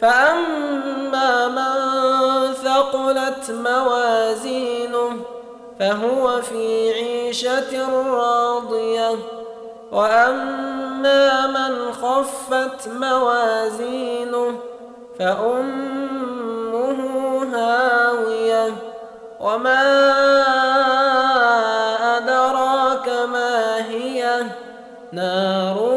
فأما من ثقلت موازينه فهو في عيشة راضية وأما من خفت موازينه فأمه هاوية وما أدراك ما هي نار